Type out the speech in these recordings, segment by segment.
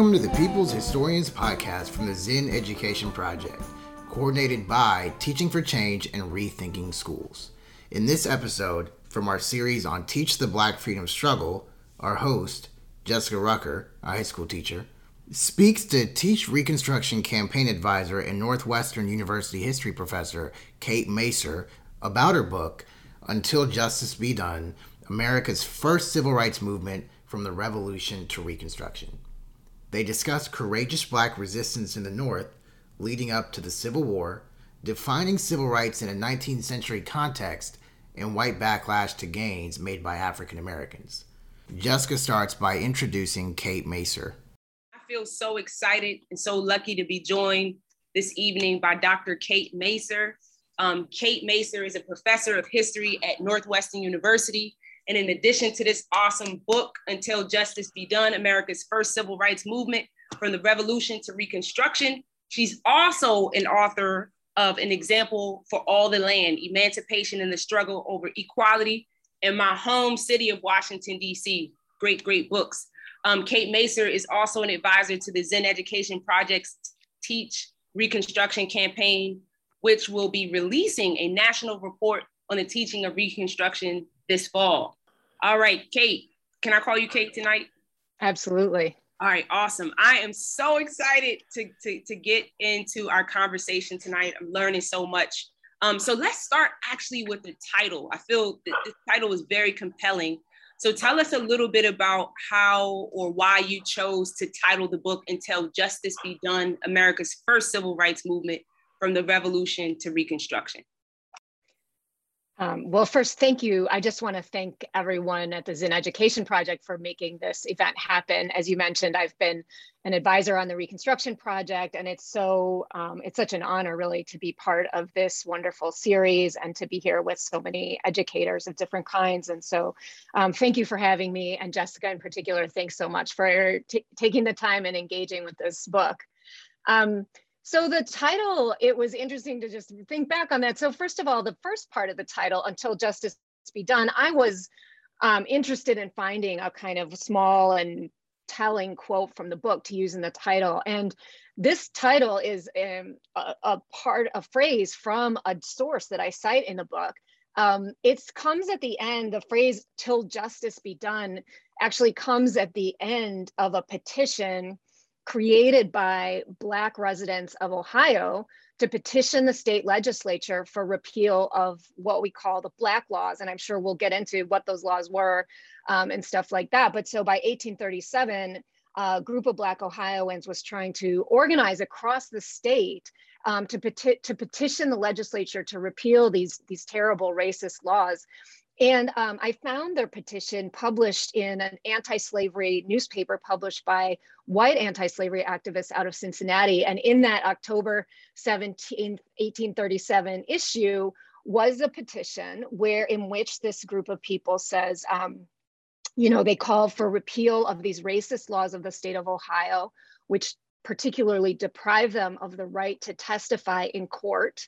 Welcome to the People's Historians Podcast from the Zinn Education Project, coordinated by Teaching for Change and Rethinking Schools. In this episode, from our series on Teach the Black Freedom Struggle, our host, Jessica Rucker, a high school teacher, speaks to Teach Reconstruction campaign advisor and Northwestern University history professor Kate Masur about her book, Until Justice Be Done America's First Civil Rights Movement from the Revolution to Reconstruction. They discuss courageous black resistance in the North leading up to the Civil War, defining civil rights in a 19th century context, and white backlash to gains made by African Americans. Jessica starts by introducing Kate Masur. I feel so excited and so lucky to be joined this evening by Dr. Kate Masur. Um, Kate Masur is a professor of history at Northwestern University. And in addition to this awesome book, Until Justice Be Done America's First Civil Rights Movement from the Revolution to Reconstruction, she's also an author of An Example for All the Land Emancipation and the Struggle Over Equality in my home city of Washington, D.C. Great, great books. Um, Kate Masur is also an advisor to the Zinn Education Project's Teach Reconstruction campaign, which will be releasing a national report on the teaching of Reconstruction this fall. All right, Kate, can I call you Kate tonight? Absolutely. All right, awesome. I am so excited to, to, to get into our conversation tonight. I'm learning so much. Um, so let's start actually with the title. I feel that the title is very compelling. So tell us a little bit about how or why you chose to title the book Until Justice Be Done, America's first civil rights movement from the revolution to reconstruction. Um, well, first, thank you. I just want to thank everyone at the Zinn Education Project for making this event happen. As you mentioned, I've been an advisor on the Reconstruction Project, and it's so um, it's such an honor, really, to be part of this wonderful series and to be here with so many educators of different kinds. And so, um, thank you for having me, and Jessica in particular. Thanks so much for taking the time and engaging with this book. Um, so the title, it was interesting to just think back on that. So first of all, the first part of the title, Until Justice Be Done, I was um, interested in finding a kind of small and telling quote from the book to use in the title. And this title is um, a, a, part, a phrase from a source that I cite in the book. Um, it comes at the end, the phrase, till justice be done, actually comes at the end of a petition created by Black residents of Ohio to petition the state legislature for repeal of what we call the Black laws. And I'm sure we'll get into what those laws were um, and stuff like that. But so by 1837, a group of Black Ohioans was trying to organize across the state um, to, peti to petition the legislature to repeal these, these terrible racist laws. And um, I found their petition published in an anti slavery newspaper published by white anti slavery activists out of Cincinnati. And in that October 17, 1837 issue was a petition where in which this group of people says, um, you know, they call for repeal of these racist laws of the state of Ohio, which particularly deprive them of the right to testify in court.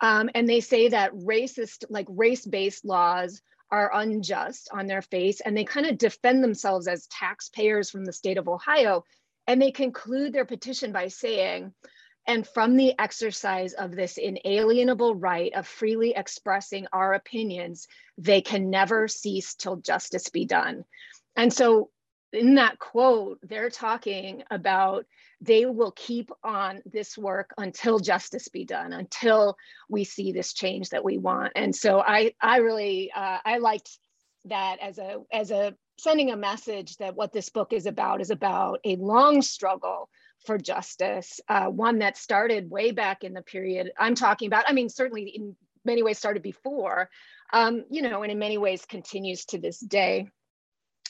Um, and they say that racist, like race based laws are unjust on their face and they kind of defend themselves as taxpayers from the state of Ohio. And they conclude their petition by saying, and from the exercise of this inalienable right of freely expressing our opinions, they can never cease till justice be done. And so in that quote, they're talking about they will keep on this work until justice be done, until we see this change that we want. And so I, I really, uh, I liked that as a, as a sending a message that what this book is about is about a long struggle for justice, uh, one that started way back in the period I'm talking about. I mean, certainly in many ways started before, um, you know, and in many ways continues to this day.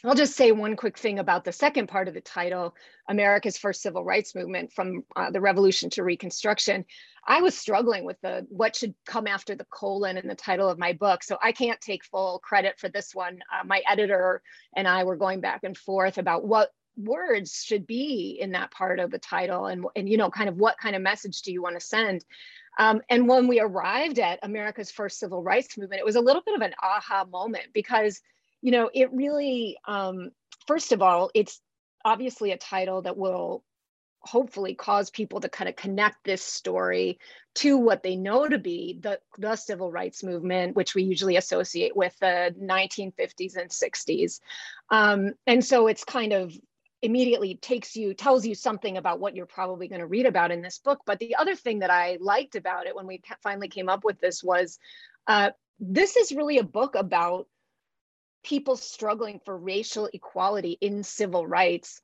I'll just say one quick thing about the second part of the title, America's First Civil Rights Movement from uh, the Revolution to Reconstruction. I was struggling with the what should come after the colon in the title of my book. So I can't take full credit for this one. Uh, my editor and I were going back and forth about what words should be in that part of the title and, and you know, kind of what kind of message do you want to send? Um, and when we arrived at America's First Civil Rights Movement, it was a little bit of an aha moment because you know, it really, um, first of all, it's obviously a title that will hopefully cause people to kind of connect this story to what they know to be the, the civil rights movement, which we usually associate with the 1950s and 60s. Um, and so it's kind of immediately takes you, tells you something about what you're probably going to read about in this book. But the other thing that I liked about it when we finally came up with this was uh, this is really a book about people struggling for racial equality in civil rights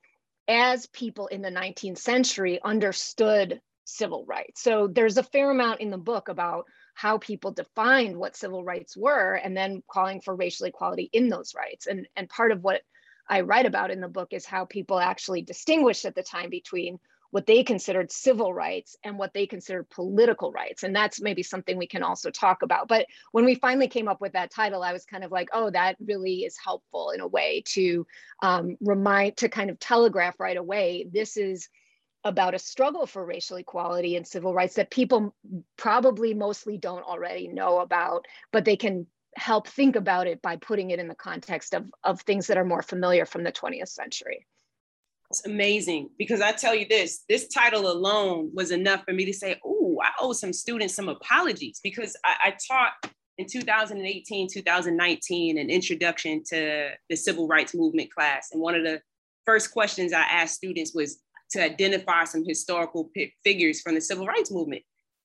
as people in the 19th century understood civil rights. So there's a fair amount in the book about how people defined what civil rights were and then calling for racial equality in those rights. And, and part of what I write about in the book is how people actually distinguished at the time between what they considered civil rights and what they considered political rights. And that's maybe something we can also talk about. But when we finally came up with that title, I was kind of like, oh, that really is helpful in a way to um, remind, to kind of telegraph right away. This is about a struggle for racial equality and civil rights that people probably mostly don't already know about, but they can help think about it by putting it in the context of, of things that are more familiar from the 20th century. It's amazing because I tell you this, this title alone was enough for me to say, oh, I owe some students some apologies because I, I taught in 2018, 2019, an introduction to the civil rights movement class. And one of the first questions I asked students was to identify some historical figures from the civil rights movement.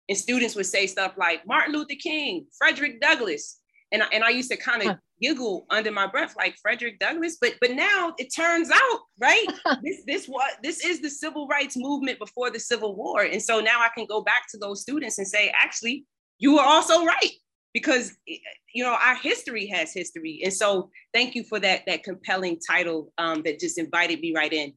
And students would say stuff like Martin Luther King, Frederick Douglass. And, and I used to kind of huh giggle under my breath like Frederick Douglass. But but now it turns out, right? this this what this is the civil rights movement before the Civil War. And so now I can go back to those students and say, actually, you were also right because you know our history has history. And so thank you for that that compelling title um, that just invited me right in.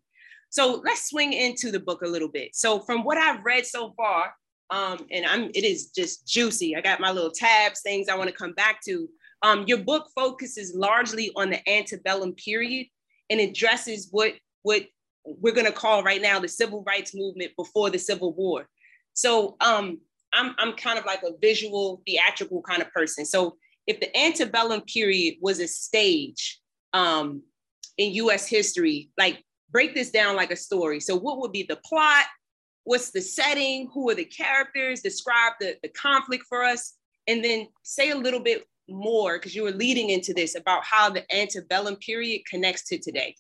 So let's swing into the book a little bit. So from what I've read so far, um, and I'm it is just juicy. I got my little tabs, things I want to come back to. Um, your book focuses largely on the antebellum period and addresses what what we're going to call right now the civil rights movement before the Civil War. So um, I'm I'm kind of like a visual theatrical kind of person. So if the antebellum period was a stage um, in U.S. history, like break this down like a story. So what would be the plot? What's the setting? Who are the characters? Describe the, the conflict for us, and then say a little bit more because you were leading into this about how the antebellum period connects to today.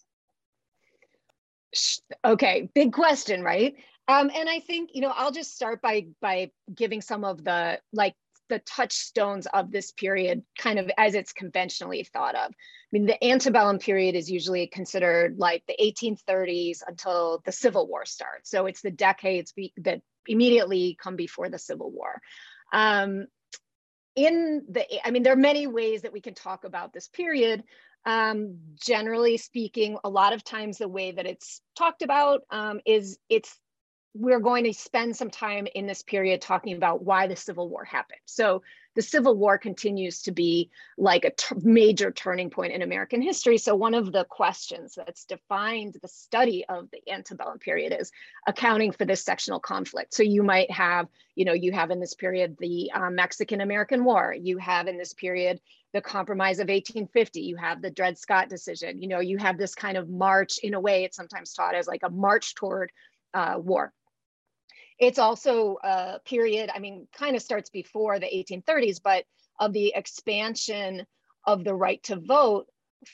Okay big question right? Um, and i think you know i'll just start by by giving some of the like the touchstones of this period kind of as it's conventionally thought of. I mean the antebellum period is usually considered like the 1830s until the civil war starts. So it's the decades be, that immediately come before the civil war. Um, in the, I mean, there are many ways that we can talk about this period. Um, generally speaking, a lot of times the way that it's talked about um, is it's we're going to spend some time in this period talking about why the Civil War happened. So the Civil War continues to be like a major turning point in American history. So one of the questions that's defined the study of the antebellum period is accounting for this sectional conflict. So you might have, you know, you have in this period the uh, Mexican-American War. You have in this period the Compromise of 1850. You have the Dred Scott decision. You know, you have this kind of march. In a way, it's sometimes taught as like a march toward uh, war. It's also a period, I mean, kind of starts before the 1830s, but of the expansion of the right to vote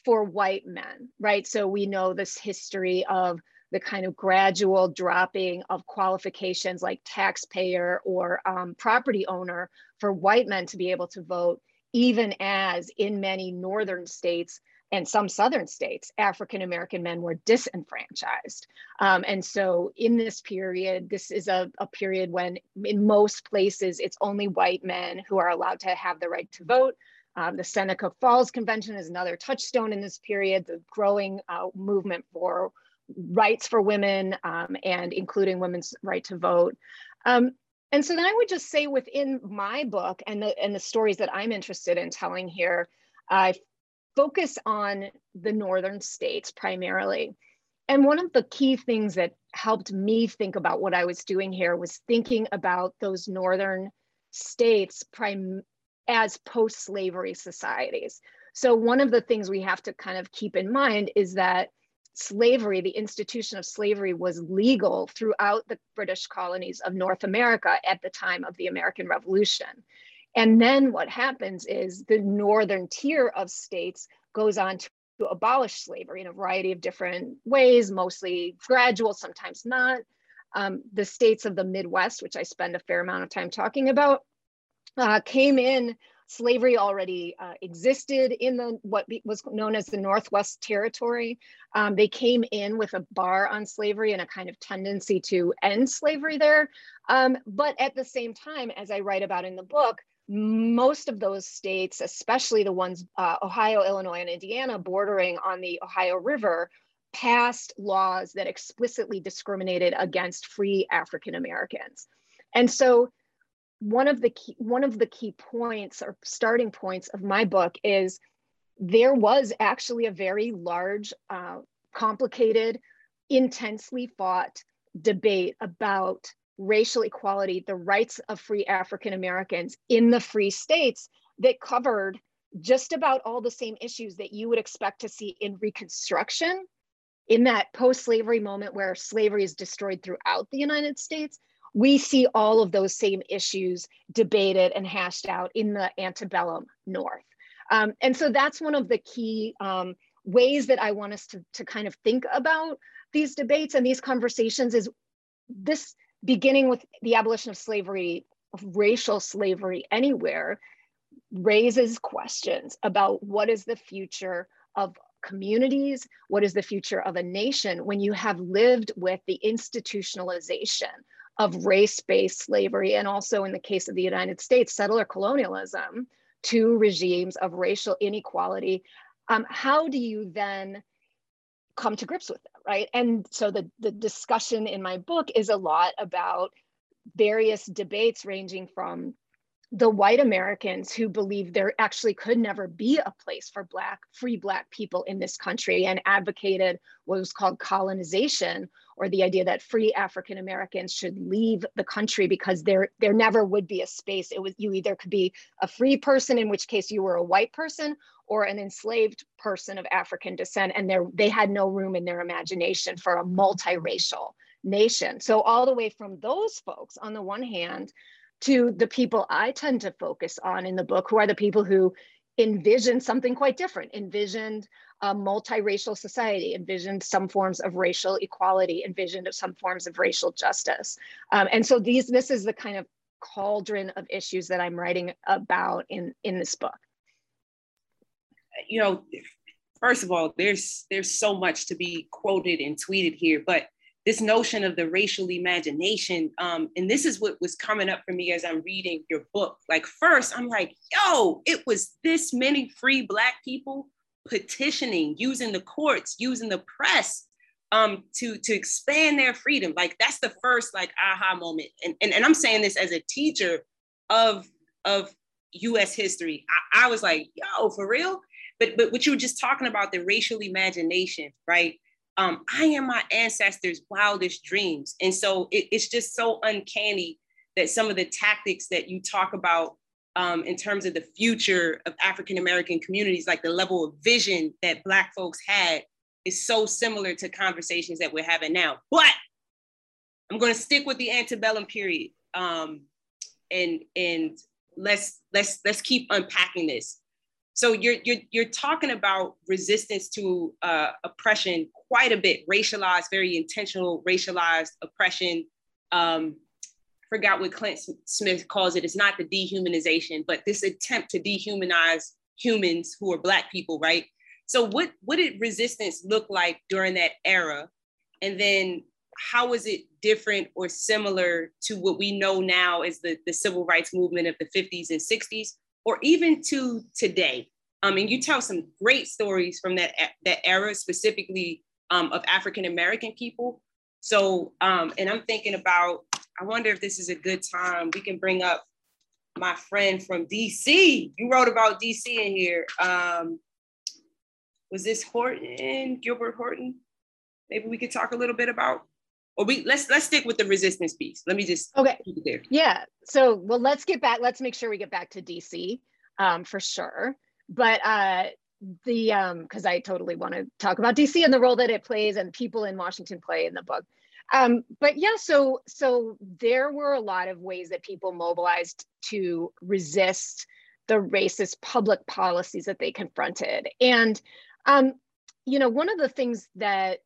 for white men, right? So we know this history of the kind of gradual dropping of qualifications like taxpayer or um, property owner for white men to be able to vote, even as in many northern states, and some southern states, African American men were disenfranchised. Um, and so, in this period, this is a, a, period when, in most places, it's only white men who are allowed to have the right to vote. Um, the Seneca Falls Convention is another touchstone in this period, the growing uh, movement for rights for women um, and including women's right to vote. Um, and so then I would just say within my book and the, and the stories that I'm interested in telling here, I focus on the northern states primarily. And one of the key things that helped me think about what I was doing here was thinking about those northern states prim- as post slavery societies. So, one of the things we have to kind of keep in mind is that slavery, the institution of slavery, was legal throughout the British colonies of North America at the time of the American Revolution. And then what happens is the northern tier of states goes on to, abolish slavery in a variety of different ways, mostly gradual, sometimes not. Um, the states of the Midwest, which I spend a fair amount of time talking about, uh, came in slavery already uh, existed in the what was known as the Northwest Territory. Um, they came in with a bar on slavery and a kind of tendency to end slavery there. Um, but at the same time, as I write about in the book, most of those states, especially the ones uh, Ohio, Illinois, and Indiana bordering on the Ohio River, passed laws that explicitly discriminated against free African Americans. And so one of the key one of the key points or starting points of my book is there was actually a very large uh, complicated intensely fought debate about racial equality the rights of free african americans in the free states that covered just about all the same issues that you would expect to see in reconstruction in that post-slavery moment where slavery is destroyed throughout the united states we see all of those same issues debated and hashed out in the antebellum North. Um, and so that's one of the key um, ways that I want us to, to kind of think about these debates and these conversations is this beginning with the abolition of slavery, of racial slavery anywhere, raises questions about what is the future of communities, what is the future of a nation when you have lived with the institutionalization of race-based slavery and also in the case of the United States, settler colonialism, two regimes of racial inequality. Um, how do you then come to grips with it, right? And so the, the discussion in my book is a lot about various debates ranging from the white Americans who believe there actually could never be a place for black, free black people in this country and advocated what was called colonization or the idea that free African Americans should leave the country because there, there never would be a space. It was you either could be a free person, in which case you were a white person, or an enslaved person of African descent, and they had no room in their imagination for a multiracial nation. So all the way from those folks on the one hand to the people I tend to focus on in the book, who are the people who envisioned something quite different, envisioned a multiracial society, envisioned some forms of racial equality, envisioned some forms of racial justice. Um, and so these, this is the kind of cauldron of issues that I'm writing about in, in this book. You know, first of all, there's there's so much to be quoted and tweeted here, but this notion of the racial imagination. Um, and this is what was coming up for me as I'm reading your book. Like, first, I'm like, yo, it was this many free Black people petitioning, using the courts, using the press um, to, to expand their freedom. Like, that's the first, like, aha moment. And, and, and I'm saying this as a teacher of, of US history. I, I was like, yo, for real? But, but what you were just talking about, the racial imagination, right? um, I am my ancestors' wildest dreams. And so it, it's just so uncanny that some of the tactics that you talk about um, in terms of the future of African American communities, like the level of vision that Black folks had, is so similar to conversations that we're having now. But I'm going to stick with the antebellum period, um, and and let's let's let's keep unpacking this. So you're you're you're talking about resistance to uh, oppression quite a bit, racialized, very intentional racialized oppression. Um, forgot what Clint Smith calls it. It's not the dehumanization, but this attempt to dehumanize humans who are Black people, right? So what what did resistance look like during that era, and then how was it different or similar to what we know now as the, the civil rights movement of the 50s and 60s, or even to today? Um, and you tell some great stories from that that era, specifically um, of African American people. So, um, and I'm thinking about, I wonder if this is a good time. We can bring up my friend from DC. You wrote about DC in here. Um, was this Horton, Gilbert Horton? Maybe we could talk a little bit about, or we let's let's stick with the resistance piece. Let me just okay. there. Yeah. So well, let's get back. Let's make sure we get back to DC um, for sure. But uh, the um because I totally want to talk about DC and the role that it plays and people in Washington play in the book. Um, but yeah, so so there were a lot of ways that people mobilized to resist the racist public policies that they confronted. And um, you know, one of the things that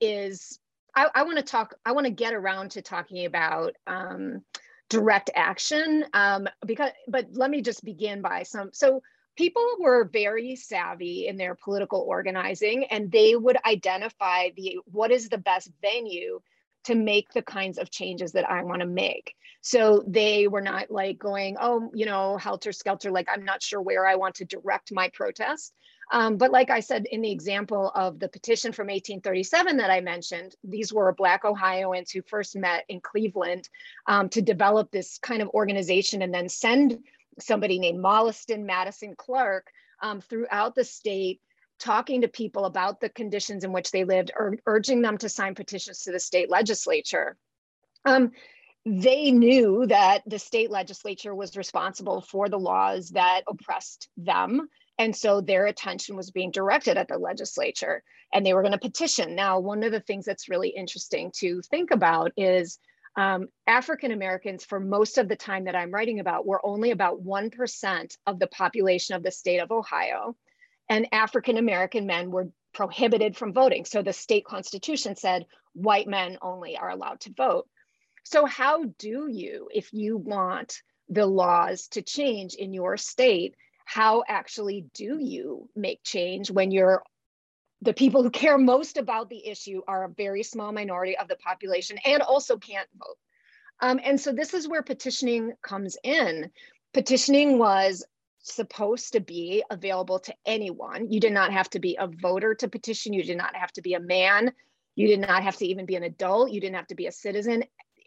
is I, I want to talk, I want to get around to talking about um, direct action um, because, but let me just begin by some, so people were very savvy in their political organizing and they would identify the, what is the best venue to make the kinds of changes that I want to make. So they were not like going, oh, you know, helter skelter, like I'm not sure where I want to direct my protest. Um, but like I said, in the example of the petition from 1837 that I mentioned, these were Black Ohioans who first met in Cleveland um, to develop this kind of organization and then send somebody named Molliston Madison Clark um, throughout the state talking to people about the conditions in which they lived, or urging them to sign petitions to the state legislature. Um, they knew that the state legislature was responsible for the laws that oppressed them and so their attention was being directed at the legislature and they were going to petition. Now, one of the things that's really interesting to think about is um, African Americans, for most of the time that I'm writing about, were only about 1% of the population of the state of Ohio. And African American men were prohibited from voting. So the state constitution said white men only are allowed to vote. So, how do you, if you want the laws to change in your state, how actually do you make change when you're the people who care most about the issue are a very small minority of the population and also can't vote. Um, and so this is where petitioning comes in. Petitioning was supposed to be available to anyone. You did not have to be a voter to petition. You did not have to be a man. You did not have to even be an adult. You didn't have to be a citizen.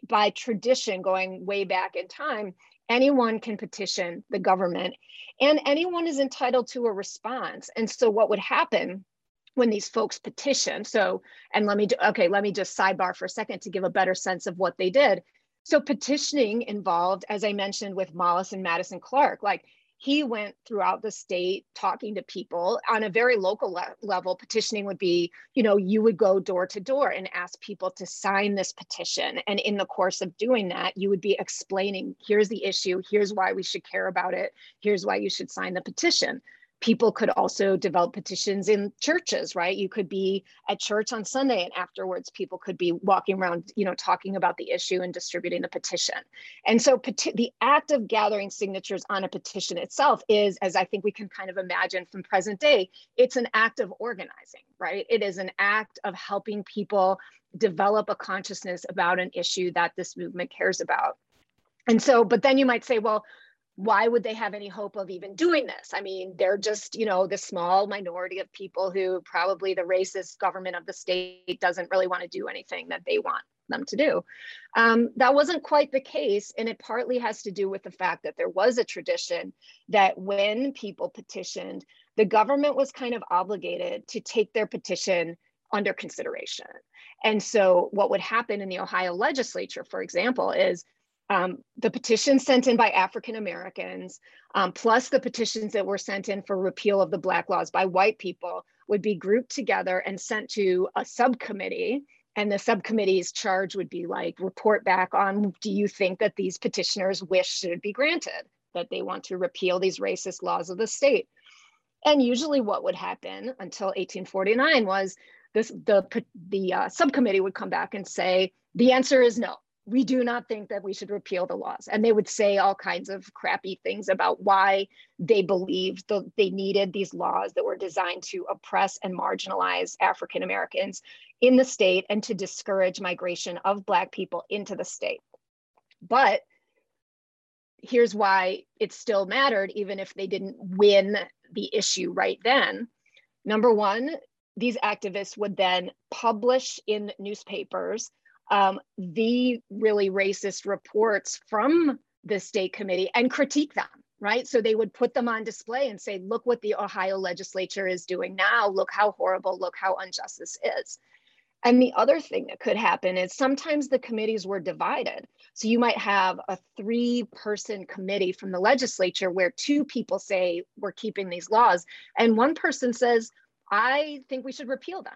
By tradition, going way back in time, anyone can petition the government and anyone is entitled to a response. And so what would happen when these folks petition, so, and let me, do, okay, let me just sidebar for a second to give a better sense of what they did. So petitioning involved, as I mentioned with Molliston Madison Clark, like he went throughout the state talking to people on a very local le- level. Petitioning would be you know you would go door to door and ask people to sign this petition. And in the course of doing that you would be explaining here's the issue. Here's why we should care about it. Here's why you should sign the petition people could also develop petitions in churches right? You could be at church on sunday and afterwards people could be walking around you know talking about the issue and distributing the petition. And so peti- the act of gathering signatures on a petition itself is as i think we can kind of imagine from present day it's an act of organizing right? It is an act of helping people develop a consciousness about an issue that this movement cares about. And so but then you might say well why would they have any hope of even doing this? I mean, they're just, you know, the small minority of people who probably the racist government of the state doesn't really want to do anything that they want them to do. Um, that wasn't quite the case. And it partly has to do with the fact that there was a tradition that when people petitioned, the government was kind of obligated to take their petition under consideration. And so, what would happen in the Ohio legislature, for example, is um, the petitions sent in by African Americans, um, plus the petitions that were sent in for repeal of the Black laws by white people, would be grouped together and sent to a subcommittee. And the subcommittee's charge would be like, report back on do you think that these petitioners wish should be granted, that they want to repeal these racist laws of the state? And usually, what would happen until 1849 was this the, the uh, subcommittee would come back and say, the answer is no we do not think that we should repeal the laws. And they would say all kinds of crappy things about why they believed the, they needed these laws that were designed to oppress and marginalize African Americans in the state and to discourage migration of Black people into the state. But here's why it still mattered, even if they didn't win the issue right then. Number one, these activists would then publish in newspapers um, the really racist reports from the state committee and critique them, right? So they would put them on display and say, look what the Ohio legislature is doing now. Look how horrible, look how unjust this is. And the other thing that could happen is sometimes the committees were divided. So you might have a three person committee from the legislature where two people say we're keeping these laws, and one person says, I think we should repeal them.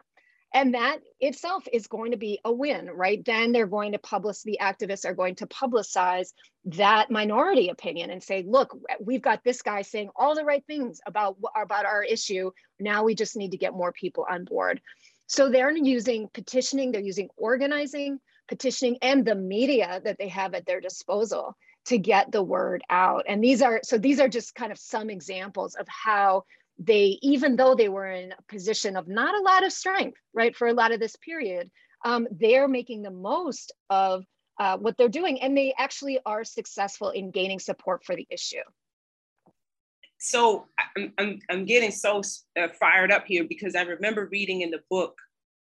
And that itself is going to be a win, right? Then they're going to publish, the activists are going to publicize that minority opinion and say, look, we've got this guy saying all the right things about, about our issue. Now we just need to get more people on board. So they're using petitioning, they're using organizing, petitioning, and the media that they have at their disposal to get the word out. And these are, so these are just kind of some examples of how they, even though they were in a position of not a lot of strength, right, for a lot of this period, um, they're making the most of uh, what they're doing, and they actually are successful in gaining support for the issue. So I'm, I'm, I'm getting so uh, fired up here because I remember reading in the book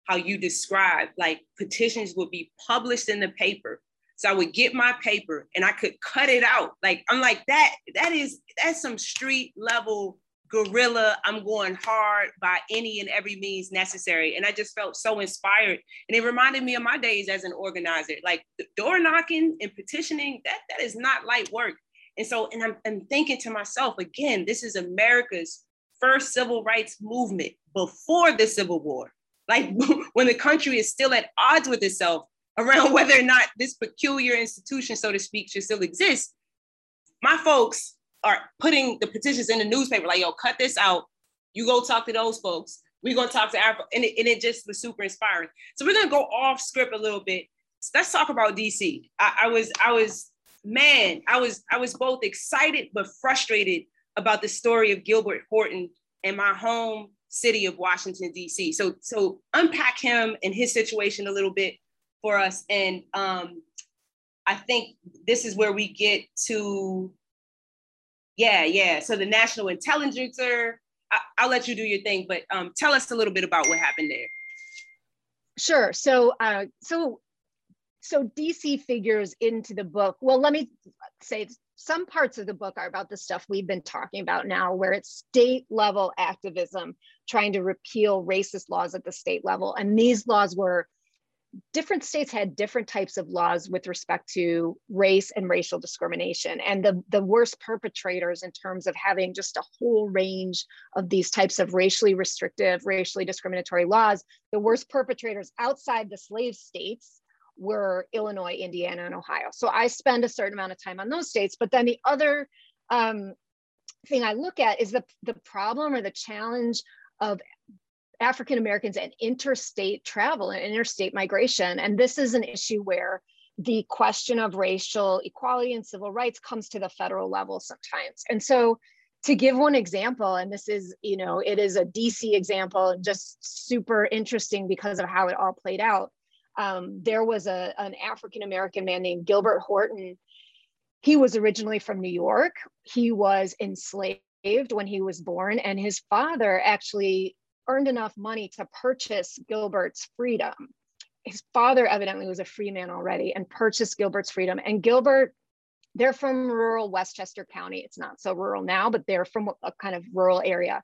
how you described like petitions would be published in the paper. So I would get my paper and I could cut it out. Like I'm like that. That is that's some street level guerrilla, I'm going hard by any and every means necessary. And I just felt so inspired. And it reminded me of my days as an organizer. Like door knocking and petitioning, that, that is not light work. And so, and I'm, I'm thinking to myself, again, this is America's first civil rights movement before the Civil War. Like when the country is still at odds with itself around whether or not this peculiar institution, so to speak, should still exist. My folks are putting the petitions in the newspaper, like, yo, cut this out. You go talk to those folks. We're gonna talk to Africa. And it, and it just was super inspiring. So we're gonna go off script a little bit. So let's talk about DC. I, I was, I was, man, I was, I was both excited but frustrated about the story of Gilbert Horton and my home city of Washington, D.C. So, so unpack him and his situation a little bit for us. And um, I think this is where we get to yeah, yeah. So the National Intelligencer, I, will let you do your thing, but um, tell us a little bit about what happened there. Sure. So, uh, so, so DC figures into the book. Well, let me say some parts of the book are about the stuff we've been talking about now, where it's state level activism trying to repeal racist laws at the state level, and these laws were different states had different types of laws with respect to race and racial discrimination. And the, the worst perpetrators in terms of having just a whole range of these types of racially restrictive, racially discriminatory laws, the worst perpetrators outside the slave states were Illinois, Indiana, and Ohio. So I spend a certain amount of time on those states. But then the other um, thing I look at is the, the problem or the challenge of African Americans and interstate travel and interstate migration. And this is an issue where the question of racial equality and civil rights comes to the federal level sometimes. And so to give one example, and this is, you know, it is a DC example, just super interesting because of how it all played out. Um, there was a, an African American man named Gilbert Horton. He was originally from New York. He was enslaved when he was born, and his father actually earned enough money to purchase Gilbert's freedom. His father evidently was a free man already and purchased Gilbert's freedom. And Gilbert, they're from rural Westchester County. It's not so rural now, but they're from a kind of rural area.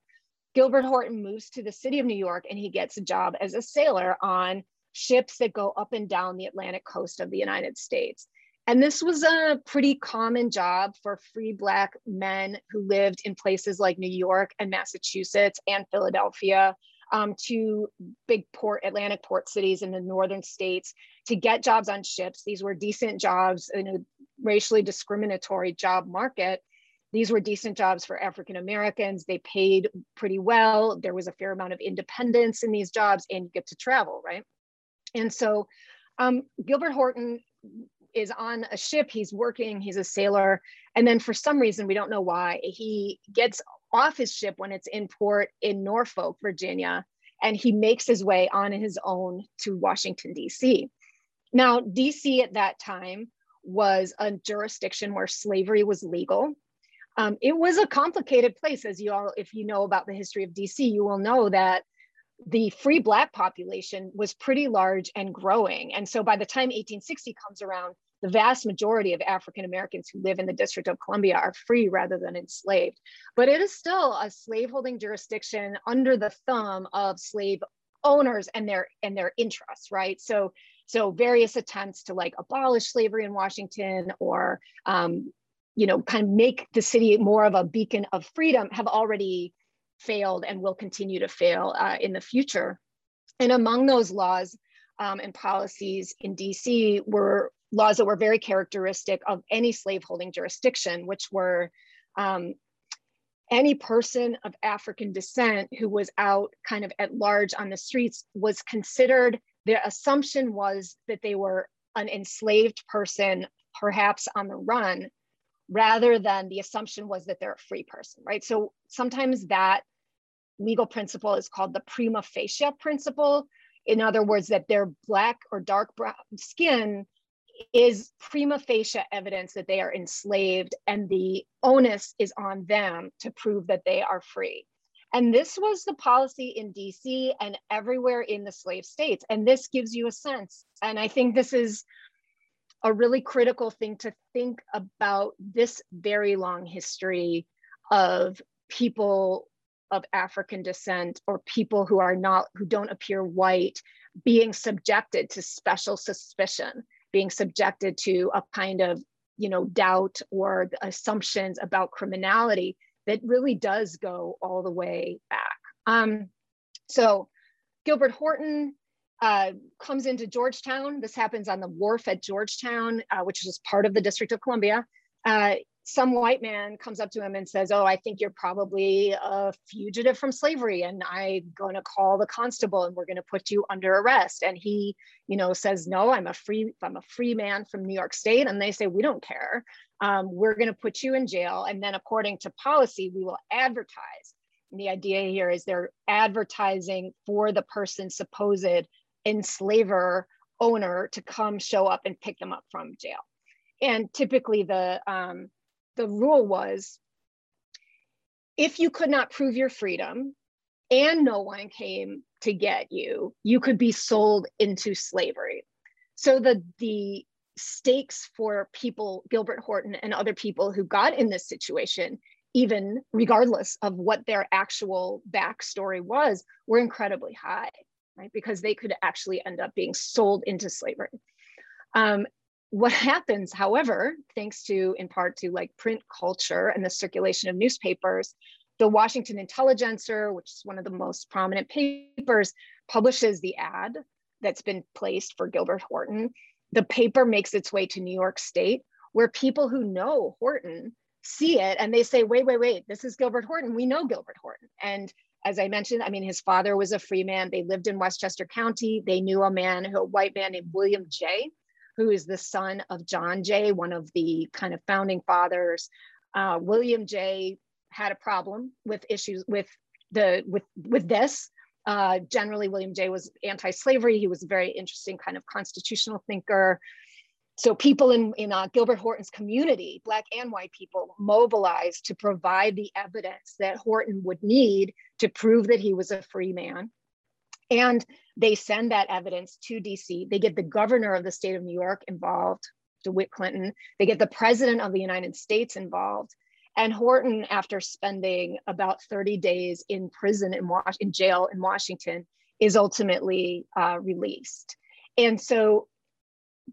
Gilbert Horton moves to the city of New York and he gets a job as a sailor on ships that go up and down the Atlantic coast of the United States. And this was a pretty common job for free Black men who lived in places like New York and Massachusetts and Philadelphia, um, to big port, Atlantic port cities in the northern states to get jobs on ships. These were decent jobs in a racially discriminatory job market. These were decent jobs for African Americans. They paid pretty well. There was a fair amount of independence in these jobs, and you get to travel, right? And so um, Gilbert Horton is on a ship, he's working, he's a sailor. And then for some reason, we don't know why, he gets off his ship when it's in port in Norfolk, Virginia, and he makes his way on his own to Washington, D.C. Now, D.C. at that time was a jurisdiction where slavery was legal. Um, it was a complicated place, as you all, if you know about the history of DC, you will know that the free Black population was pretty large and growing. And so by the time 1860 comes around, the vast majority of African Americans who live in the District of Columbia are free rather than enslaved. But it is still a slaveholding jurisdiction under the thumb of slave owners and their and their interests, right? So so various attempts to like abolish slavery in Washington or um, you know kind of make the city more of a beacon of freedom have already failed and will continue to fail uh, in the future. And among those laws um, and policies in DC were laws that were very characteristic of any slaveholding jurisdiction, which were um, any person of African descent who was out kind of at large on the streets was considered, the assumption was that they were an enslaved person, perhaps on the run, rather than the assumption was that they're a free person, right? So sometimes that legal principle is called the prima facie principle. In other words, that their black or dark brown skin is prima facie evidence that they are enslaved and the onus is on them to prove that they are free. And this was the policy in DC and everywhere in the slave states. And this gives you a sense. And I think this is a really critical thing to think about this very long history of people of African descent or people who are not, who don't appear white, being subjected to special suspicion being subjected to a kind of you know doubt or assumptions about criminality that really does go all the way back. Um, so gilbert horton uh, comes into georgetown this happens on the wharf at georgetown uh, which is part of the district of columbia uh, some white man comes up to him and says, Oh, I think you're probably a fugitive from slavery, and I'm going to call the constable and we're going to put you under arrest. And he, you know, says, No, I'm a free, I'm a free man from New York State. And they say, We don't care. Um, we're going to put you in jail. And then, according to policy, we will advertise. And the idea here is they're advertising for the person supposed enslaver owner to come show up and pick them up from jail. And typically, the um, the rule was if you could not prove your freedom and no one came to get you, you could be sold into slavery. So the, the stakes for people, Gilbert Horton and other people who got in this situation, even regardless of what their actual backstory was, were incredibly high, right? Because they could actually end up being sold into slavery. Um, what happens, however, thanks to in part to like print culture and the circulation of newspapers, the Washington Intelligencer, which is one of the most prominent papers, publishes the ad that's been placed for Gilbert Horton. The paper makes its way to New York State, where people who know Horton see it and they say, wait, wait, wait, this is Gilbert Horton. We know Gilbert Horton. And as I mentioned, I mean, his father was a free man. They lived in Westchester County. They knew a man, a white man named William Jay, who is the son of John Jay, one of the kind of founding fathers. Uh, William Jay had a problem with issues with the with with this. Uh, generally, William Jay was anti-slavery. He was a very interesting kind of constitutional thinker. So people in, in uh, Gilbert Horton's community, Black and white people, mobilized to provide the evidence that Horton would need to prove that he was a free man. And they send that evidence to DC. They get the governor of the state of New York involved, DeWitt Clinton. They get the president of the United States involved. And Horton, after spending about 30 days in prison in, Was- in jail in Washington, is ultimately uh, released. And so,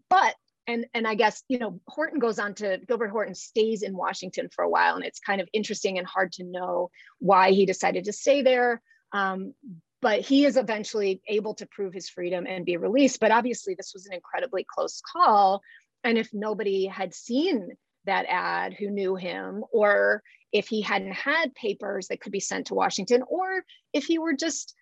but and and I guess you know Horton goes on to Gilbert Horton stays in Washington for a while, and it's kind of interesting and hard to know why he decided to stay there. Um, but he is eventually able to prove his freedom and be released. But obviously, this was an incredibly close call. And if nobody had seen that ad who knew him, or if he hadn't had papers that could be sent to Washington, or if he were just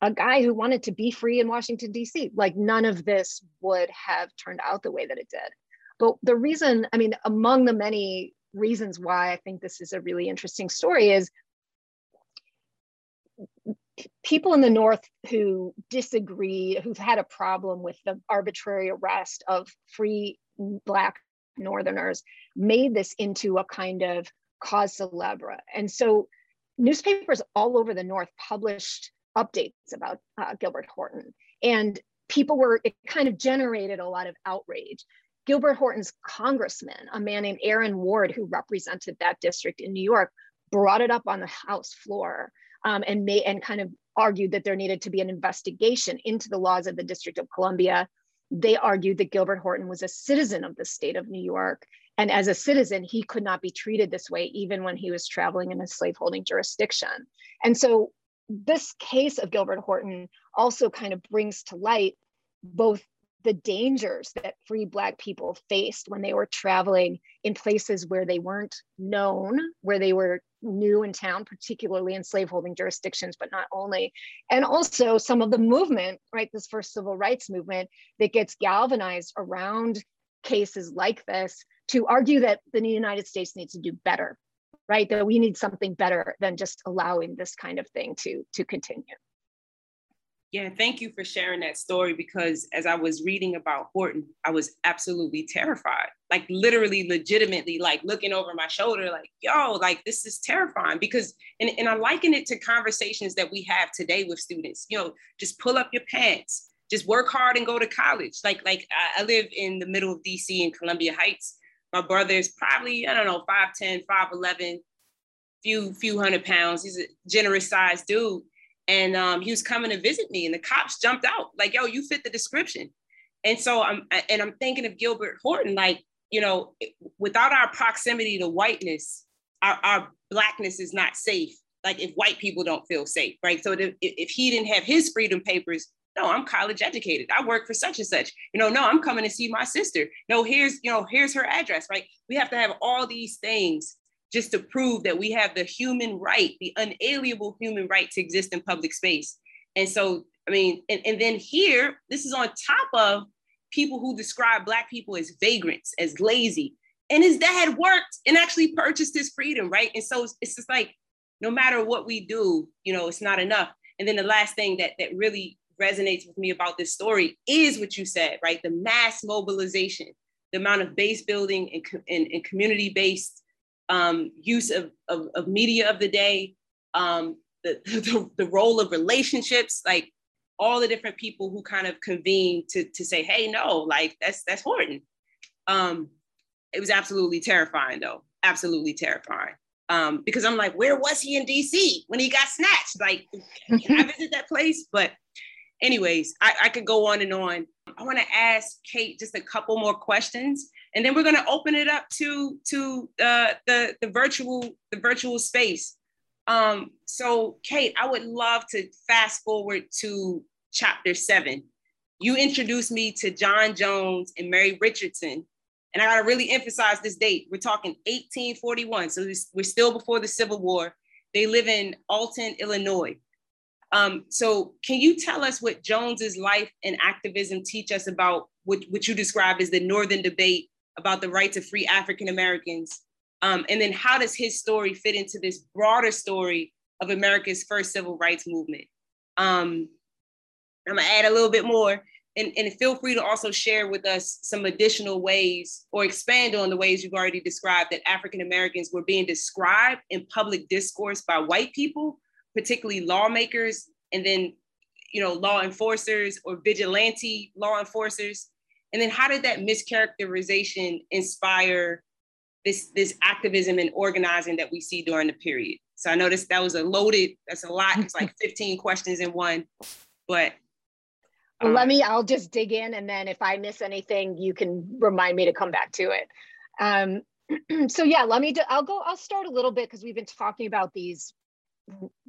a guy who wanted to be free in Washington, D.C., like none of this would have turned out the way that it did. But the reason, I mean, among the many reasons why I think this is a really interesting story is people in the North who disagree, who've had a problem with the arbitrary arrest of free Black Northerners, made this into a kind of cause celebre. And so newspapers all over the North published updates about uh, Gilbert Horton. And people were, it kind of generated a lot of outrage. Gilbert Horton's congressman, a man named Aaron Ward, who represented that district in New York, brought it up on the House floor um, and may and kind of argued that there needed to be an investigation into the laws of the District of Columbia. They argued that Gilbert Horton was a citizen of the state of New York. And as a citizen, he could not be treated this way, even when he was traveling in a slaveholding jurisdiction. And so this case of Gilbert Horton also kind of brings to light both the dangers that free Black people faced when they were traveling in places where they weren't known, where they were new in town, particularly in slaveholding jurisdictions, but not only. And also some of the movement, right, this first civil rights movement that gets galvanized around cases like this to argue that the United States needs to do better, right? That we need something better than just allowing this kind of thing to, to continue. Yeah, thank you for sharing that story because as I was reading about Horton, I was absolutely terrified. Like literally, legitimately, like looking over my shoulder, like, yo, like this is terrifying because and, and I liken it to conversations that we have today with students. You know, just pull up your pants, just work hard and go to college. Like, like I, live in the middle of DC in Columbia Heights. My brother is probably, I don't know, 5'10, 5'11, few, few hundred pounds. He's a generous sized dude. And um, he was coming to visit me and the cops jumped out. Like yo you fit the description. And so i'm and i'm thinking of gilbert horton like you know without our proximity to whiteness our, our blackness is not safe. Like if white people don't feel safe right? So if, if he didn't have his freedom papers no i'm college educated i work for such and such you know no i'm coming to see my sister no here's you know here's her address right we have to have all these things just to prove that we have the human right, the unalienable human right to exist in public space. And so, I mean, and, and then here, this is on top of people who describe Black people as vagrants, as lazy. And his dad worked and actually purchased his freedom, right? And so it's just like, no matter what we do, you know, it's not enough. And then the last thing that, that really resonates with me about this story is what you said, right? The mass mobilization, the amount of base building and, and, and community based um, use of, of, of, media of the day, um, the, the, the, role of relationships, like all the different people who kind of convene to, to say, hey, no, like that's, that's Horton. Um, it was absolutely terrifying though, absolutely terrifying. Um, because I'm like, where was he in DC when he got snatched? Like, I visit that place? But anyways, I, I could go on and on. I want to ask Kate just a couple more questions and then we're going to open it up to to uh, the the virtual the virtual space. Um, so, Kate, I would love to fast forward to chapter seven. You introduced me to John Jones and Mary Richardson, and I got to really emphasize this date. We're talking 1841, so we're still before the Civil War. They live in Alton, Illinois. Um, so, can you tell us what Jones's life and activism teach us about what, what you describe as the Northern debate about the rights of free African Americans? Um, and then how does his story fit into this broader story of America's first civil rights movement? Um, I'm gonna add a little bit more and, and feel free to also share with us some additional ways or expand on the ways you've already described that African Americans were being described in public discourse by white people, particularly lawmakers, and then you know, law enforcers or vigilante law enforcers and then how did that mischaracterization inspire this, this activism and organizing that we see during the period? So I noticed that was a loaded, that's a lot. It's like 15 questions in one, but. Um, Let me, I'll just dig in. And then if I miss anything, you can remind me to come back to it. Um, so yeah, let me, do, I'll go, I'll start a little bit because we've been talking about these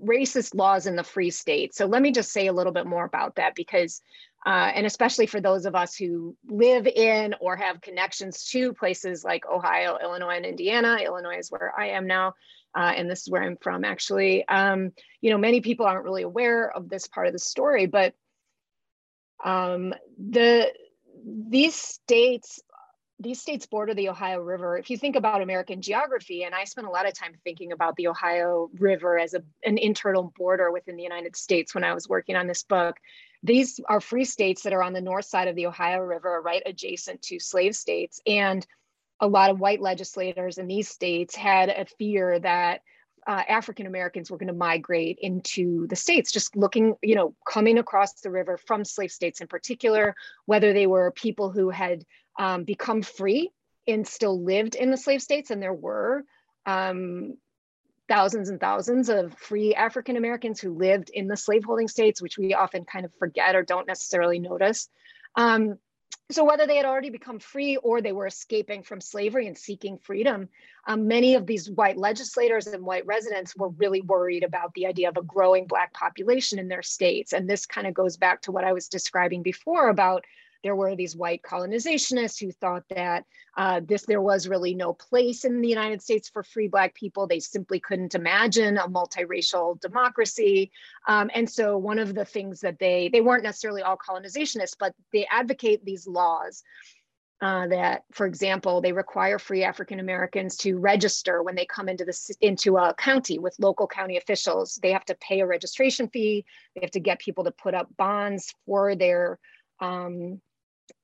racist laws in the free state. So let me just say a little bit more about that because uh, and especially for those of us who live in or have connections to places like Ohio, Illinois, and Indiana. Illinois is where I am now, uh, and this is where I'm from actually. Um, you know, many people aren't really aware of this part of the story, but um, the these states these states border the Ohio River. If you think about American geography, and I spent a lot of time thinking about the Ohio River as a, an internal border within the United States when I was working on this book. These are free states that are on the north side of the Ohio River, right adjacent to slave states. And a lot of white legislators in these states had a fear that uh, African Americans were going to migrate into the states, just looking, you know, coming across the river from slave states in particular, whether they were people who had um, become free and still lived in the slave states, and there were um, thousands and thousands of free African Americans who lived in the slaveholding states, which we often kind of forget or don't necessarily notice. Um, so whether they had already become free or they were escaping from slavery and seeking freedom, um, many of these white legislators and white residents were really worried about the idea of a growing Black population in their states. And this kind of goes back to what I was describing before about there were these white colonizationists who thought that uh, this there was really no place in the United States for free Black people. They simply couldn't imagine a multiracial democracy. Um, and so one of the things that they they weren't necessarily all colonizationists, but they advocate these laws. Uh, that, for example, they require free African Americans to register when they come into the into a county with local county officials. They have to pay a registration fee. They have to get people to put up bonds for their um,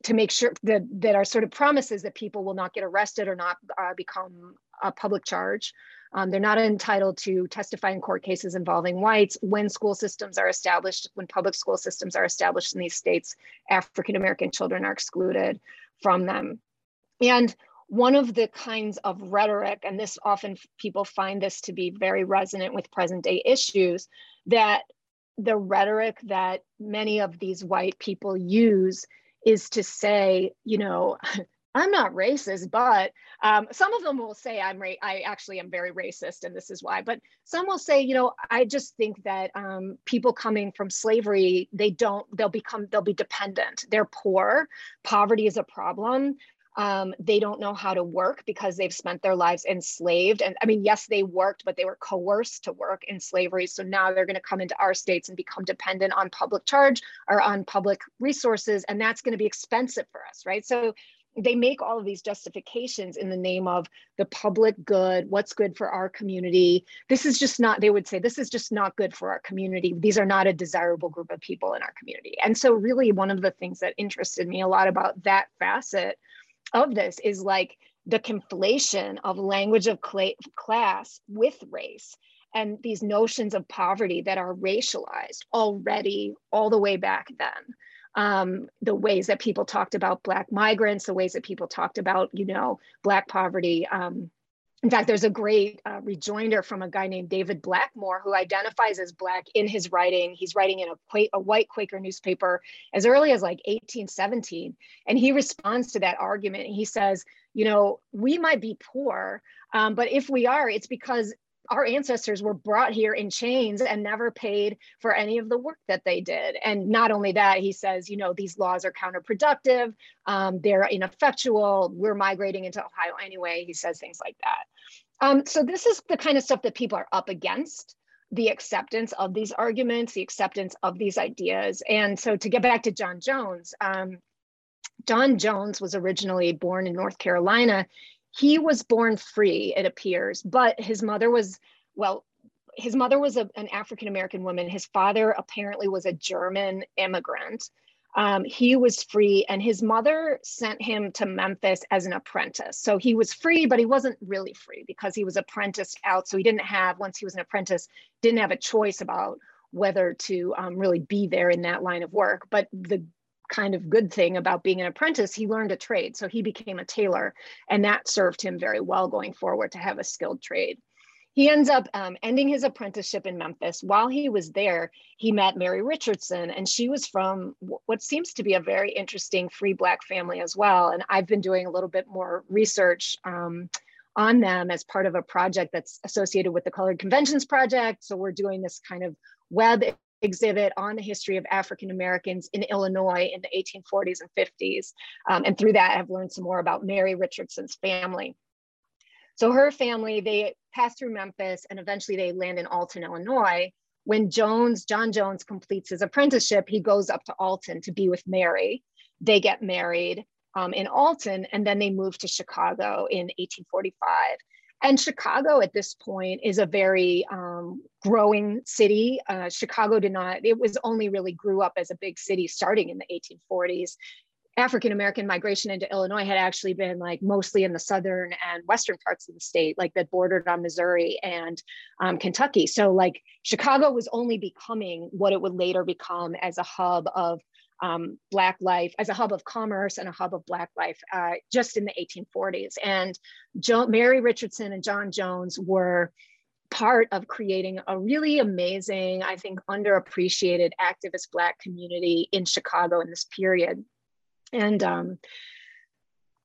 to make sure that that are sort of promises that people will not get arrested or not uh, become a public charge. Um, they're not entitled to testify in court cases involving whites when school systems are established, when public school systems are established in these states, African American children are excluded from them. And one of the kinds of rhetoric, and this often people find this to be very resonant with present day issues, that the rhetoric that many of these white people use is to say, you know, I'm not racist, but um, some of them will say I'm ra- I actually am very racist, and this is why. But some will say, you know, I just think that um, people coming from slavery, they don't, they'll become, they'll be dependent. They're poor. Poverty is a problem. Um, they don't know how to work because they've spent their lives enslaved. And I mean, yes, they worked, but they were coerced to work in slavery. So now they're going to come into our states and become dependent on public charge or on public resources. And that's going to be expensive for us, right? So they make all of these justifications in the name of the public good, what's good for our community. This is just not, they would say, this is just not good for our community. These are not a desirable group of people in our community. And so, really, one of the things that interested me a lot about that facet of this is like the conflation of language of cl- class with race and these notions of poverty that are racialized already all the way back then. Um, the ways that people talked about black migrants the ways that people talked about you know black poverty um, in fact, there's a great uh, rejoinder from a guy named David Blackmore who identifies as Black in his writing. He's writing in a, a white Quaker newspaper as early as like 1817. And he responds to that argument. He says, you know, we might be poor, um, but if we are, it's because our ancestors were brought here in chains and never paid for any of the work that they did. And not only that, he says, you know, these laws are counterproductive, um, they're ineffectual, we're migrating into Ohio anyway. He says things like that. Um, so this is the kind of stuff that people are up against the acceptance of these arguments, the acceptance of these ideas. And so to get back to John Jones, um, John Jones was originally born in North Carolina he was born free, it appears, but his mother was, well, his mother was a, an African American woman. His father apparently was a German immigrant. Um, he was free, and his mother sent him to Memphis as an apprentice. So he was free, but he wasn't really free because he was apprenticed out. So he didn't have, once he was an apprentice, didn't have a choice about whether to um, really be there in that line of work. But the kind of good thing about being an apprentice, he learned a trade. So he became a tailor, and that served him very well going forward to have a skilled trade. He ends up um, ending his apprenticeship in Memphis. While he was there, he met Mary Richardson, and she was from what seems to be a very interesting free Black family as well. And I've been doing a little bit more research um, on them as part of a project that's associated with the Colored Conventions Project. So we're doing this kind of web exhibit on the history of African Americans in Illinois in the 1840s and 50s. Um, and through that, I've learned some more about Mary Richardson's family. So her family, they pass through Memphis and eventually they land in Alton, Illinois. When Jones, John Jones completes his apprenticeship, he goes up to Alton to be with Mary. They get married um, in Alton and then they move to Chicago in 1845. And Chicago at this point is a very um, growing city. Uh, Chicago did not, it was only really grew up as a big city starting in the 1840s. African American migration into Illinois had actually been like mostly in the southern and western parts of the state, like that bordered on Missouri and um, Kentucky. So, like, Chicago was only becoming what it would later become as a hub of um, Black life as a hub of commerce and a hub of Black life uh, just in the 1840s. And jo- Mary Richardson and John Jones were part of creating a really amazing, I think, underappreciated activist Black community in Chicago in this period. And um,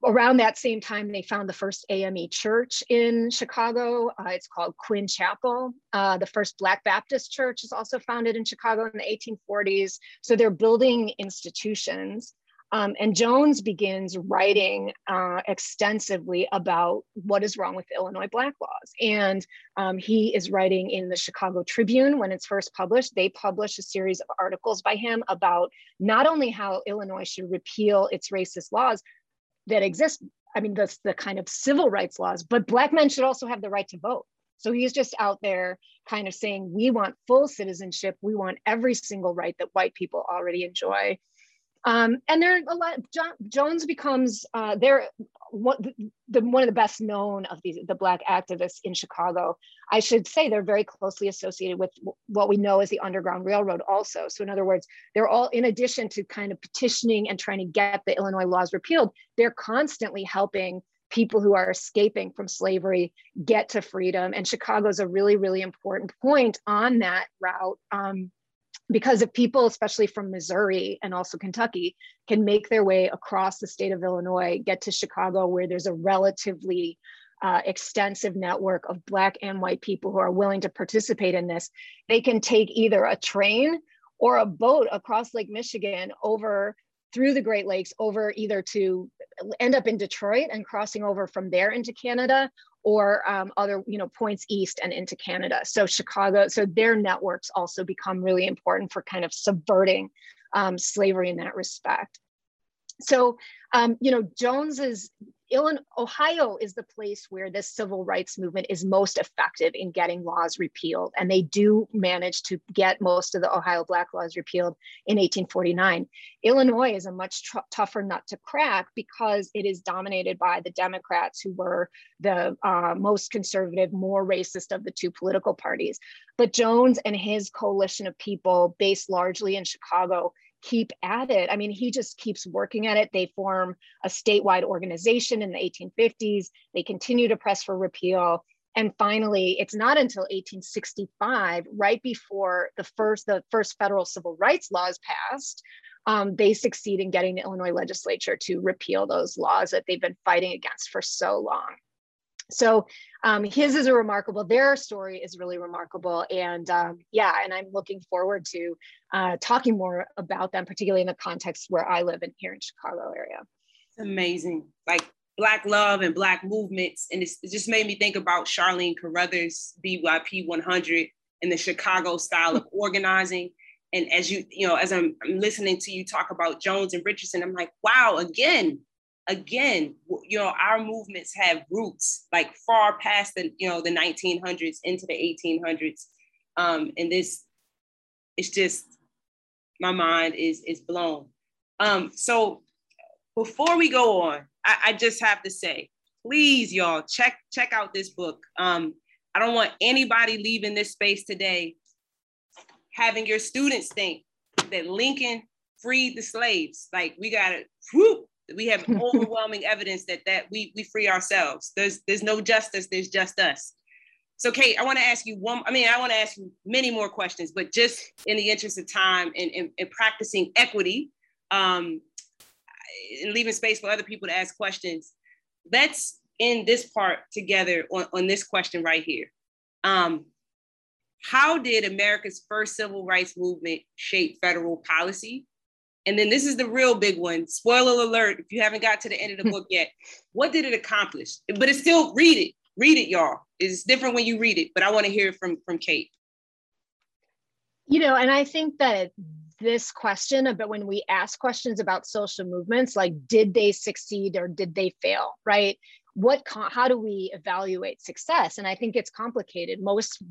around that same time, they found the first AME church in Chicago. Uh, it's called Quinn Chapel. Uh, the first Black Baptist church is also founded in Chicago in the 1840s. So they're building institutions. Um, and Jones begins writing uh, extensively about what is wrong with Illinois Black laws. And um, he is writing in the Chicago Tribune when it's first published. They publish a series of articles by him about not only how Illinois should repeal its racist laws that exist, I mean, that's the kind of civil rights laws, but Black men should also have the right to vote. So he's just out there kind of saying, we want full citizenship. We want every single right that white people already enjoy. Um, and there a lot. John, Jones becomes uh, there one, the, one of the best known of these the black activists in Chicago. I should say they're very closely associated with what we know as the Underground Railroad. Also, so in other words, they're all in addition to kind of petitioning and trying to get the Illinois laws repealed. They're constantly helping people who are escaping from slavery get to freedom. And Chicago is a really really important point on that route. Um, because if people, especially from Missouri and also Kentucky, can make their way across the state of Illinois, get to Chicago, where there's a relatively uh, extensive network of Black and white people who are willing to participate in this, they can take either a train or a boat across Lake Michigan over through the Great Lakes over either to end up in Detroit and crossing over from there into Canada or um, other you know points east and into Canada. So Chicago, so their networks also become really important for kind of subverting um, slavery in that respect. So um, you know Jones's Illinois, Ohio is the place where this civil rights movement is most effective in getting laws repealed. And they do manage to get most of the Ohio Black laws repealed in 1849. Illinois is a much tougher nut to crack because it is dominated by the Democrats, who were the uh, most conservative, more racist of the two political parties. But Jones and his coalition of people, based largely in Chicago, keep at it. I mean, he just keeps working at it. They form a statewide organization in the 1850s. They continue to press for repeal. And finally, it's not until 1865, right before the first the first federal civil rights laws passed, um, they succeed in getting the Illinois legislature to repeal those laws that they've been fighting against for so long. So um, his is a remarkable, their story is really remarkable. And um, yeah, and I'm looking forward to uh, talking more about them, particularly in the context where I live in here in Chicago area. It's amazing. Like Black love and Black movements. And it just made me think about Charlene Carruthers, BYP 100, and the Chicago style of organizing. And as you, you know, as I'm, I'm listening to you talk about Jones and Richardson, I'm like, wow, again, again, you know, our movements have roots like far past the, you know, the 1900s into the 1800s. Um, and this, it's just, my mind is is blown. Um, so before we go on, I, I just have to say, please, y'all, check check out this book. Um, I don't want anybody leaving this space today having your students think that Lincoln freed the slaves. Like we got to we have overwhelming evidence that that we we free ourselves. There's there's no justice. There's just us. So Kate, I want to ask you one. I mean, I want to ask you many more questions, but just in the interest of time and, and, and practicing equity, um, and leaving space for other people to ask questions, let's end this part together on, on this question right here. Um, how did America's first civil rights movement shape federal policy? And then this is the real big one. Spoiler alert, if you haven't got to the end of the hmm. book yet, what did it accomplish? But it's still read it. Read it, y'all. It's different when you read it, but I want to hear from from Kate. You know, and I think that this question about when we ask questions about social movements, like did they succeed or did they fail, right? What how do we evaluate success? And I think it's complicated. Most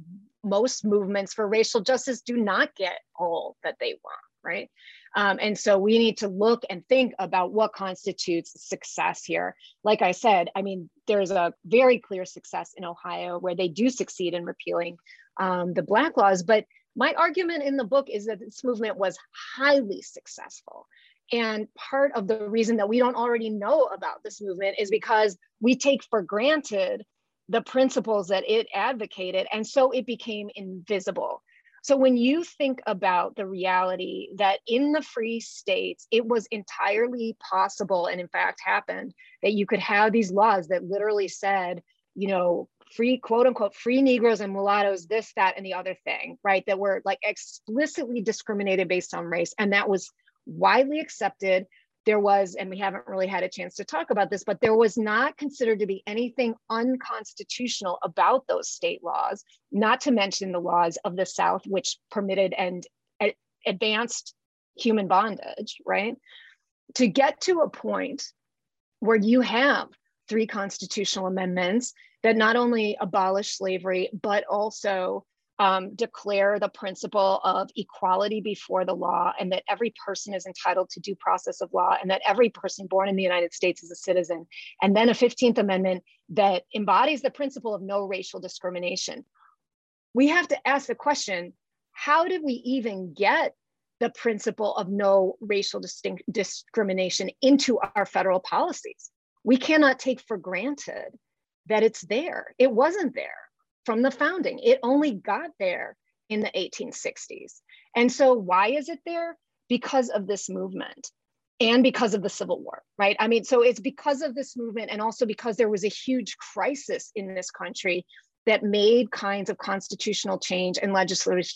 most movements for racial justice do not get all that they want, right? Um, and so we need to look and think about what constitutes success here. Like I said, I mean, there's a very clear success in Ohio where they do succeed in repealing um, the Black laws. But my argument in the book is that this movement was highly successful. And part of the reason that we don't already know about this movement is because we take for granted the principles that it advocated. And so it became invisible. So when you think about the reality that in the free states, it was entirely possible, and in fact happened, that you could have these laws that literally said, you know, free quote unquote free Negroes and mulattoes, this, that, and the other thing, right? That were like explicitly discriminated based on race. And that was widely accepted. There was, and we haven't really had a chance to talk about this, but there was not considered to be anything unconstitutional about those state laws, not to mention the laws of the South, which permitted and advanced human bondage, right? To get to a point where you have three constitutional amendments that not only abolish slavery, but also um, declare the principle of equality before the law and that every person is entitled to due process of law and that every person born in the United States is a citizen. And then a 15th Amendment that embodies the principle of no racial discrimination. We have to ask the question how did we even get the principle of no racial distinct discrimination into our federal policies? We cannot take for granted that it's there. It wasn't there from the founding. It only got there in the 1860s. And so, why is it there? Because of this movement and because of the Civil War, right? I mean, so it's because of this movement and also because there was a huge crisis in this country that made kinds of constitutional change and legislative,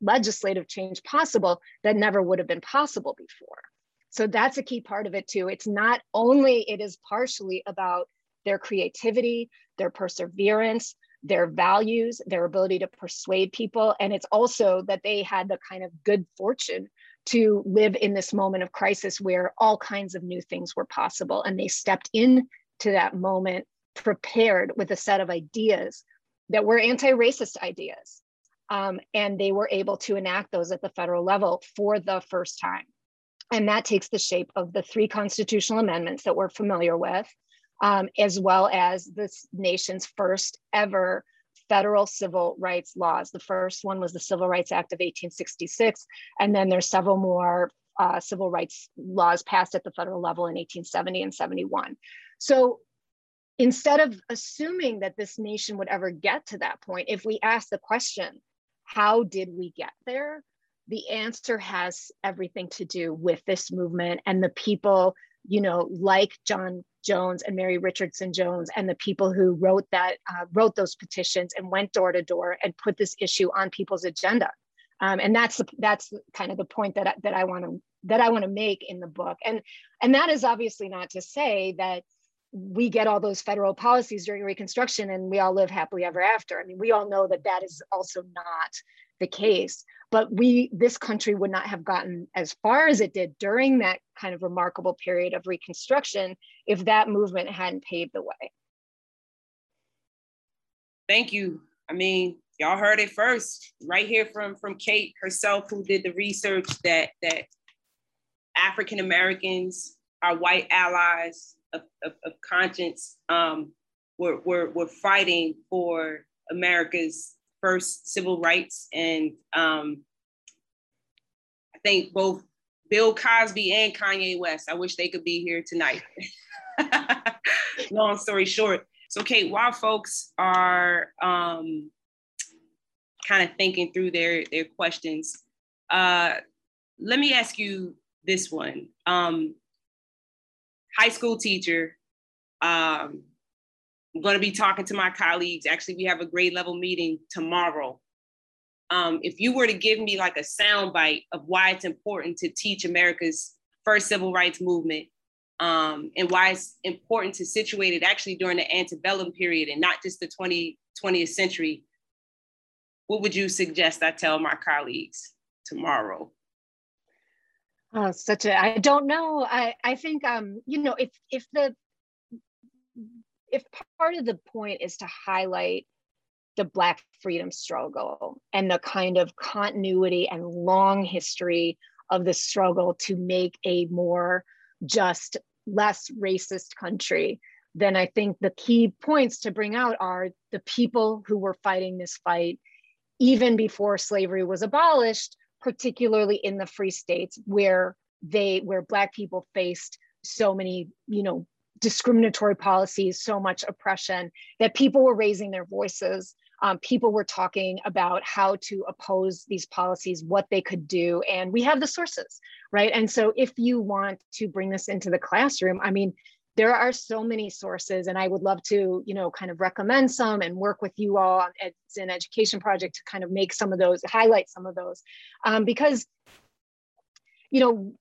legislative change possible that never would have been possible before. So that's a key part of it too. It's not only, it is partially about their creativity, their perseverance, their values, their ability to persuade people. And it's also that they had the kind of good fortune to live in this moment of crisis where all kinds of new things were possible. And they stepped into that moment prepared with a set of ideas that were anti racist ideas. Um, and they were able to enact those at the federal level for the first time. And that takes the shape of the three constitutional amendments that we're familiar with, um, as well as this nation's first ever federal civil rights laws. The first one was the Civil Rights Act of 1866, and then there's several more uh, civil rights laws passed at the federal level in 1870 and 71. So instead of assuming that this nation would ever get to that point, if we ask the question, how did we get there? The answer has everything to do with this movement and the people, you know, like John Jones and Mary Richardson Jones and the people who wrote that uh, wrote those petitions and went door to door and put this issue on people's agenda. Um, and that's the, that's kind of the point that I, that I want to that I want to make in the book. And and that is obviously not to say that we get all those federal policies during Reconstruction and we all live happily ever after. I mean, we all know that that is also not the case but we this country would not have gotten as far as it did during that kind of remarkable period of reconstruction if that movement hadn't paved the way. Thank you. I mean y'all heard it first right here from from kate herself who did the research that that african americans our white allies of, of, of conscience um, were, were, were fighting for america's first civil rights. And um, I think both Bill Cosby and Kanye West, I wish they could be here tonight. Long story short. So, Kate, while folks are um, kind of thinking through their, their questions, uh, let me ask you this one. Um, high school teacher, um, I'm going to be talking to my colleagues. Actually, we have a grade level meeting tomorrow. Um, if you were to give me like a soundbite of why it's important to teach America's first civil rights movement um, and why it's important to situate it actually during the antebellum period and not just the 20, 20th century, what would you suggest I tell my colleagues tomorrow? Oh, such a I don't know. I I think um you know if if the if part of the point is to highlight the Black freedom struggle and the kind of continuity and long history of the struggle to make a more just, less racist country, then I think the key points to bring out are the people who were fighting this fight even before slavery was abolished, particularly in the free states where they where black people faced so many, you know, discriminatory policies, so much oppression that people were raising their voices. Um, people were talking about how to oppose these policies, what they could do, and we have the sources, right? And so, if you want to bring this into the classroom, I mean, there are so many sources, and I would love to, you know, kind of recommend some and work with you all as an education project to kind of make some of those, highlight some of those, um, because, you know,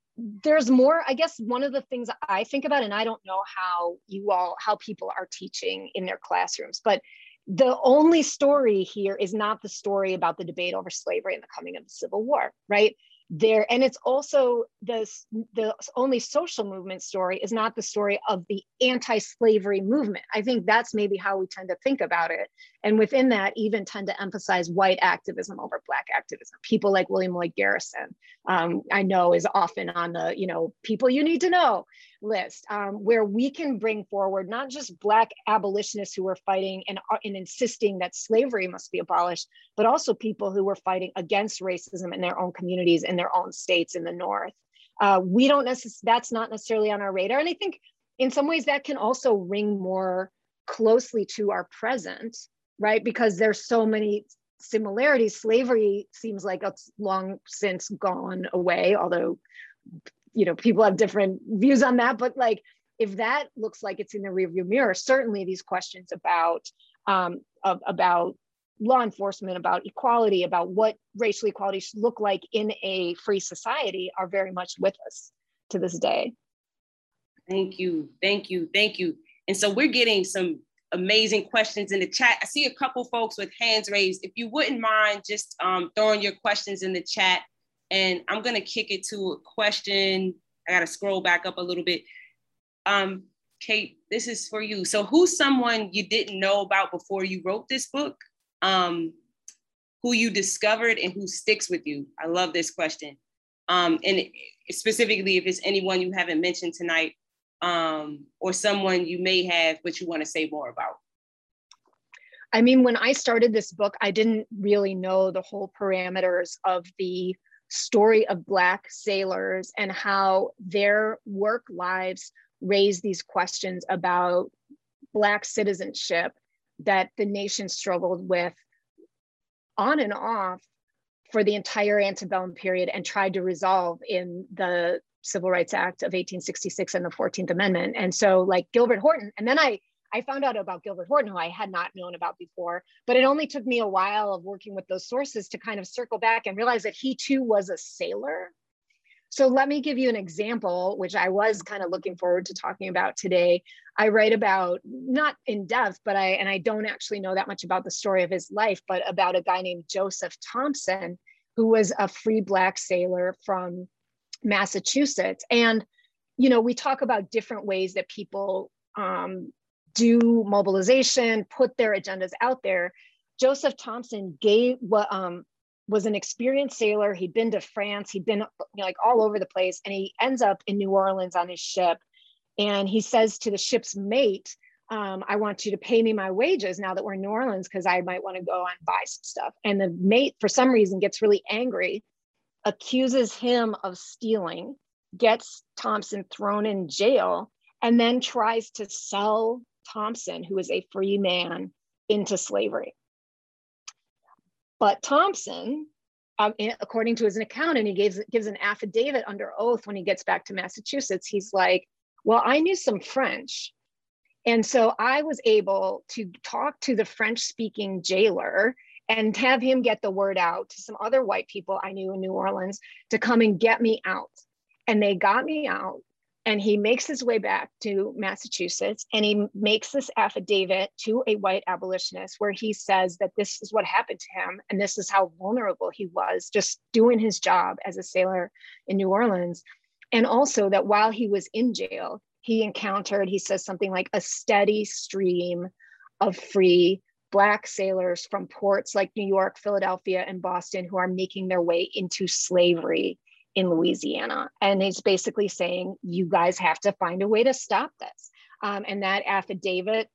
there's more i guess one of the things i think about and i don't know how you all how people are teaching in their classrooms but the only story here is not the story about the debate over slavery and the coming of the civil war right there. And it's also the the only social movement story is not the story of the anti-slavery movement. I think that's maybe how we tend to think about it. And within that even tend to emphasize white activism over black activism. People like william lloyd garrison um, i know is often on the you know people you need to know list um, where we can bring forward not just Black abolitionists who were fighting and, uh, and insisting that slavery must be abolished, but also people who were fighting against racism in their own communities, in their own states in the North. Uh, we don't that's not necessarily on our radar. And I think in some ways that can also ring more closely to our present, right? Because there's so many similarities. Slavery seems like it's long since gone away, although you know people have different views on that but like if that looks like it's in the rearview mirror certainly these questions about um, of, about law enforcement about equality about what racial equality should look like in a free society are very much with us to this day thank you thank you thank you and so we're getting some amazing questions in the chat i see a couple folks with hands raised if you wouldn't mind just um, throwing your questions in the chat and I'm gonna kick it to a question. I gotta scroll back up a little bit. Um, Kate, this is for you. So who's someone you didn't know about before you wrote this book? Um, who you discovered and who sticks with you? I love this question. Um, and specifically, if it's anyone you haven't mentioned tonight, um, or someone you may have, but you want to say more about. I mean, when I started this book, I didn't really know the whole parameters of the story of Black sailors and how their work lives raise these questions about Black citizenship that the nation struggled with on and off for the entire antebellum period and tried to resolve in the Civil Rights Act of 1866 and the 14th Amendment. And so, like Gilbert Horton, and then I I found out about Gilbert Horton, who I had not known about before, but it only took me a while of working with those sources to kind of circle back and realize that he too was a sailor. So let me give you an example, which I was kind of looking forward to talking about today. I write about, not in depth, but I, and I don't actually know that much about the story of his life, but about a guy named Joseph Thompson, who was a free Black sailor from Massachusetts. And, you know, we talk about different ways that people um, do mobilization, put their agendas out there. Joseph Thompson gave what um, was an experienced sailor. He'd been to France. He'd been you know, like all over the place, and he ends up in New Orleans on his ship. And he says to the ship's mate, um, "I want you to pay me my wages now that we're in New Orleans because I might want to go and buy some stuff." And the mate, for some reason, gets really angry, accuses him of stealing, gets Thompson thrown in jail, and then tries to sell Thompson, who is a free man, into slavery. But Thompson, um, according to his account, and he gives, gives an affidavit under oath when he gets back to Massachusetts, he's like, Well, I knew some French. And so I was able to talk to the French speaking jailer and have him get the word out to some other white people I knew in New Orleans to come and get me out. And they got me out and he makes his way back to Massachusetts and he makes this affidavit to a white abolitionist where he says that this is what happened to him and this is how vulnerable he was just doing his job as a sailor in New Orleans. And also that while he was in jail, he encountered, he says something like a steady stream of free Black sailors from ports like New York, Philadelphia, and Boston who are making their way into slavery in Louisiana. And he's basically saying, you guys have to find a way to stop this. Um, and that affidavit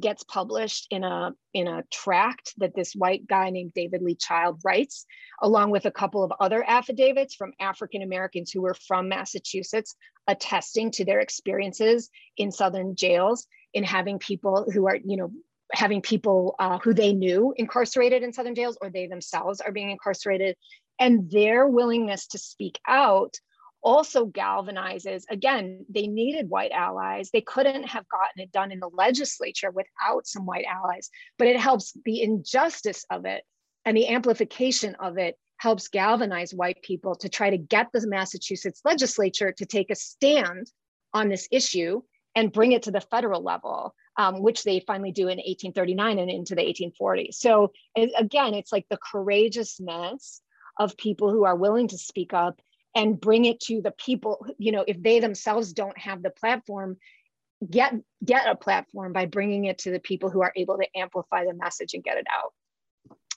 gets published in a in a tract that this white guy named David Lee Child writes, along with a couple of other affidavits from African Americans who were from Massachusetts, attesting to their experiences in Southern jails in having people who are, you know, having people uh, who they knew incarcerated in Southern jails or they themselves are being incarcerated, and their willingness to speak out also galvanizes again they needed white allies. They couldn't have gotten it done in the legislature without some white allies but it helps the injustice of it and the amplification of it helps galvanize white people to try to get the massachusetts legislature to take a stand on this issue and bring it to the federal level um, which they finally do in 1839 and into the 1840s so again it's like the courageousness of people who are willing to speak up and bring it to the people you know if they themselves don't have the platform get get a platform by bringing it to the people who are able to amplify the message and get it out.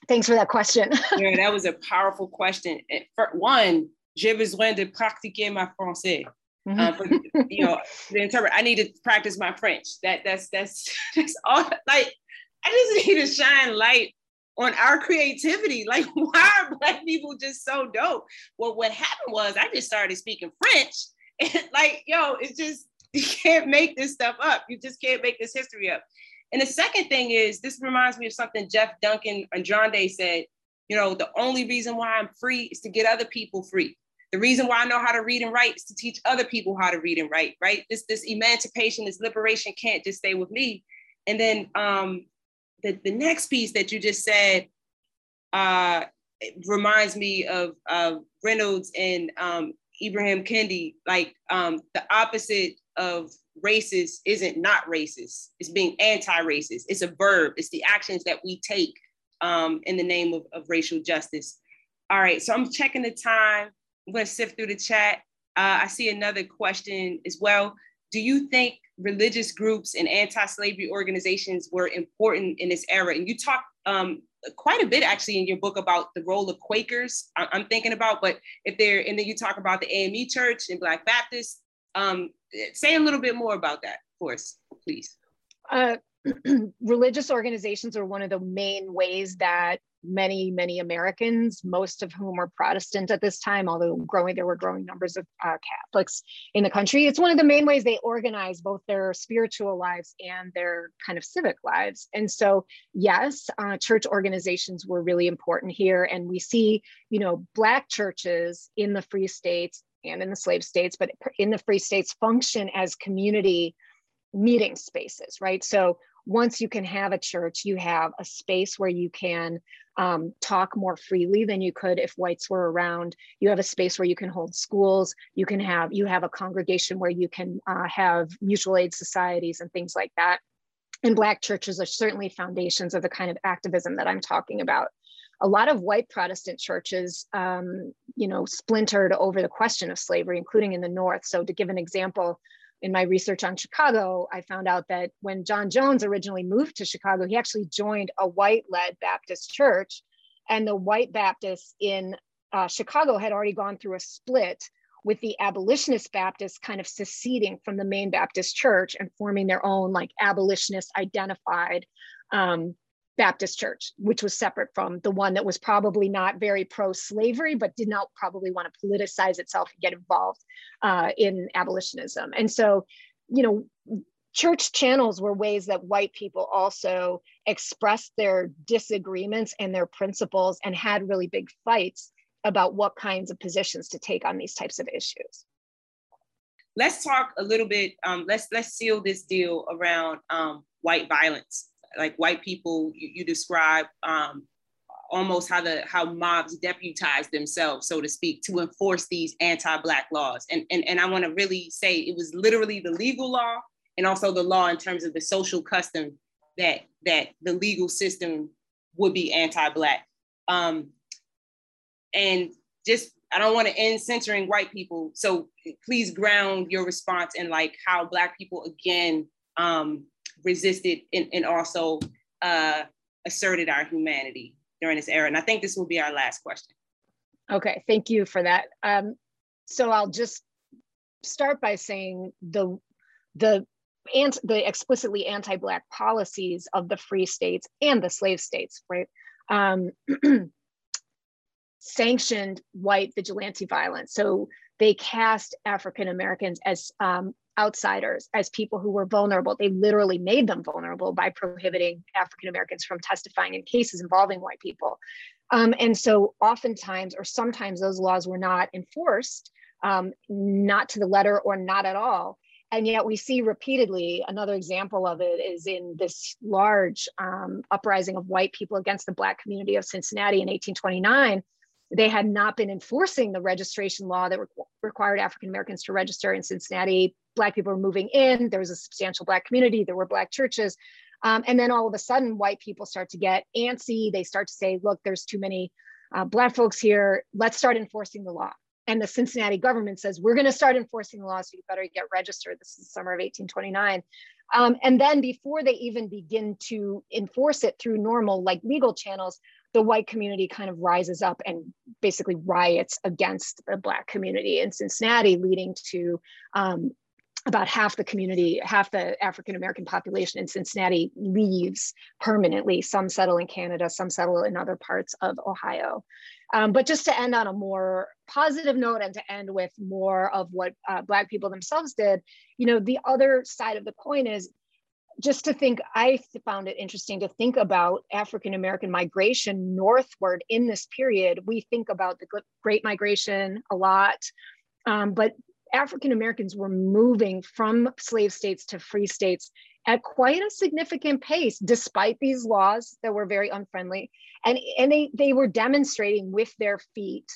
Thanks for that question. Yeah that was a powerful question. For one j'ai besoin de pratiquer ma français mm-hmm. for, you know the interpret i need to practice my french. That that's that's that's all like i just need to shine light on our creativity. Like, why are black people just so dope? Well, what happened was I just started speaking French. And like, yo, it's just you can't make this stuff up. You just can't make this history up. And the second thing is, this reminds me of something Jeff Duncan Andrade said. You know, the only reason why I'm free is to get other people free. The reason why I know how to read and write is to teach other people how to read and write, right? This this emancipation, this liberation can't just stay with me. And then um, the, the next piece that you just said uh, reminds me of uh, Reynolds and um, Ibram Kendi. Like um, the opposite of racist isn't not racist. It's being anti-racist. It's a verb. It's the actions that we take um, in the name of, of racial justice. All right, so I'm checking the time. I'm to sift through the chat. Uh, I see another question as well. Do you think religious groups and anti-slavery organizations were important in this era. And you talk um, quite a bit actually in your book about the role of Quakers. I- am thinking about, but if they're and then you talk about the AME Church and Black Baptists. Um, say a little bit more about that for us, please. Uh, religious organizations are one of the main ways that many, many Americans, most of whom were Protestant at this time, although growing, there were growing numbers of uh, Catholics in the country. It's one of the main ways they organize both their spiritual lives and their kind of civic lives. And so, yes, uh, church organizations were really important here. And we see, you know, Black churches in the free states and in the slave states, but in the free states function as community meeting spaces, right? So once you can have a church, you have a space where you can um, talk more freely than you could if whites were around. You have a space where you can hold schools. You can have you have a congregation where you can uh, have mutual aid societies and things like that. And Black churches are certainly foundations of the kind of activism that I'm talking about. A lot of white Protestant churches, um, you know, splintered over the question of slavery, including in the North. So, to give an example, in my research on Chicago, I found out that when John Jones originally moved to Chicago, he actually joined a white led Baptist church. And the white Baptists in uh, Chicago had already gone through a split with the abolitionist Baptists kind of seceding from the main Baptist church and forming their own like abolitionist identified um, Baptist church, which was separate from the one that was probably not very pro slavery, but did not probably want to politicize itself and get involved uh, in abolitionism. And so, you know, church channels were ways that white people also expressed their disagreements and their principles and had really big fights about what kinds of positions to take on these types of issues let's talk a little bit um, let's let's seal this deal around um, white violence like white people, you, you describe um, almost how the how mobs deputize themselves, so to speak, to enforce these anti-black laws. And and, and I want to really say it was literally the legal law and also the law in terms of the social custom that that the legal system would be anti-black. Um, and just I don't want to end censoring white people. So please ground your response in like how black people again um, resisted and, and also uh, asserted our humanity during this era. And I think this will be our last question. Okay, thank you for that. Um, so I'll just start by saying the the the explicitly anti-black policies of the free states and the slave states, right? Um, sanctioned white vigilante violence. So they cast African Americans as um, outsiders, as people who were vulnerable. They literally made them vulnerable by prohibiting African Americans from testifying in cases involving white people. Um, and so, oftentimes, or sometimes, those laws were not enforced, um, not to the letter or not at all. And yet, we see repeatedly another example of it is in this large um, uprising of white people against the Black community of Cincinnati in 1829 they had not been enforcing the registration law that re- required African Americans to register in Cincinnati. Black people were moving in. There was a substantial Black community. There were Black churches. Um, and then all of a sudden, white people start to get antsy. They start to say, look, there's too many uh, Black folks here. Let's start enforcing the law. And the Cincinnati government says, we're going to start enforcing the law, so you better get registered. This is the summer of 1829. Um, and then before they even begin to enforce it through normal, like legal channels, the white community kind of rises up and basically riots against the black community in Cincinnati, leading to um, about half the community, half the African American population in Cincinnati leaves permanently. Some settle in Canada, some settle in other parts of Ohio. Um, but just to end on a more positive note and to end with more of what uh, Black people themselves did, you know, the other side of the coin is just to think, I found it interesting to think about African American migration northward in this period. We think about the Great Migration a lot, um, but African Americans were moving from slave states to free states at quite a significant pace, despite these laws that were very unfriendly. And, and they, they were demonstrating with their feet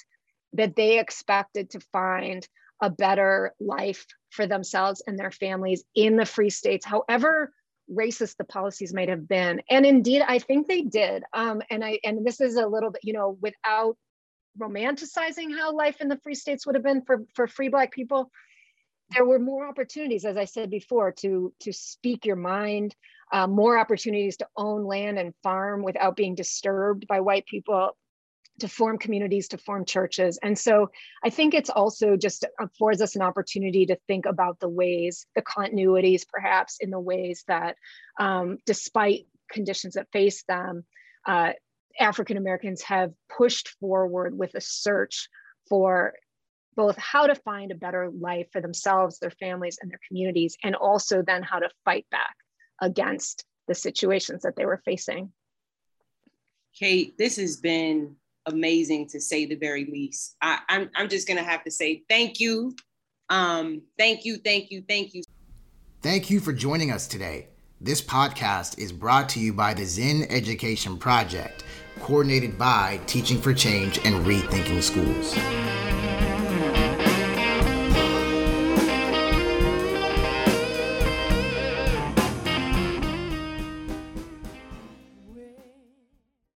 that they expected to find a better life for themselves and their families in the free states, however racist the policies might have been and indeed i think they did um, and i and this is a little bit you know without romanticizing how life in the free states would have been for for free black people there were more opportunities as i said before to to speak your mind uh, more opportunities to own land and farm without being disturbed by white people to form communities, to form churches. And so I think it's also just affords us an opportunity to think about the ways, the continuities perhaps in the ways that, um, despite conditions that face them, uh, African Americans have pushed forward with a search for both how to find a better life for themselves, their families, and their communities, and also then how to fight back against the situations that they were facing. Kate, this has been amazing to say the very least. I, I'm, I'm just gonna have to say thank you. Um, thank you, thank you, thank you. Thank you for joining us today. This podcast is brought to you by the Zinn Education Project, coordinated by Teaching for Change and Rethinking Schools.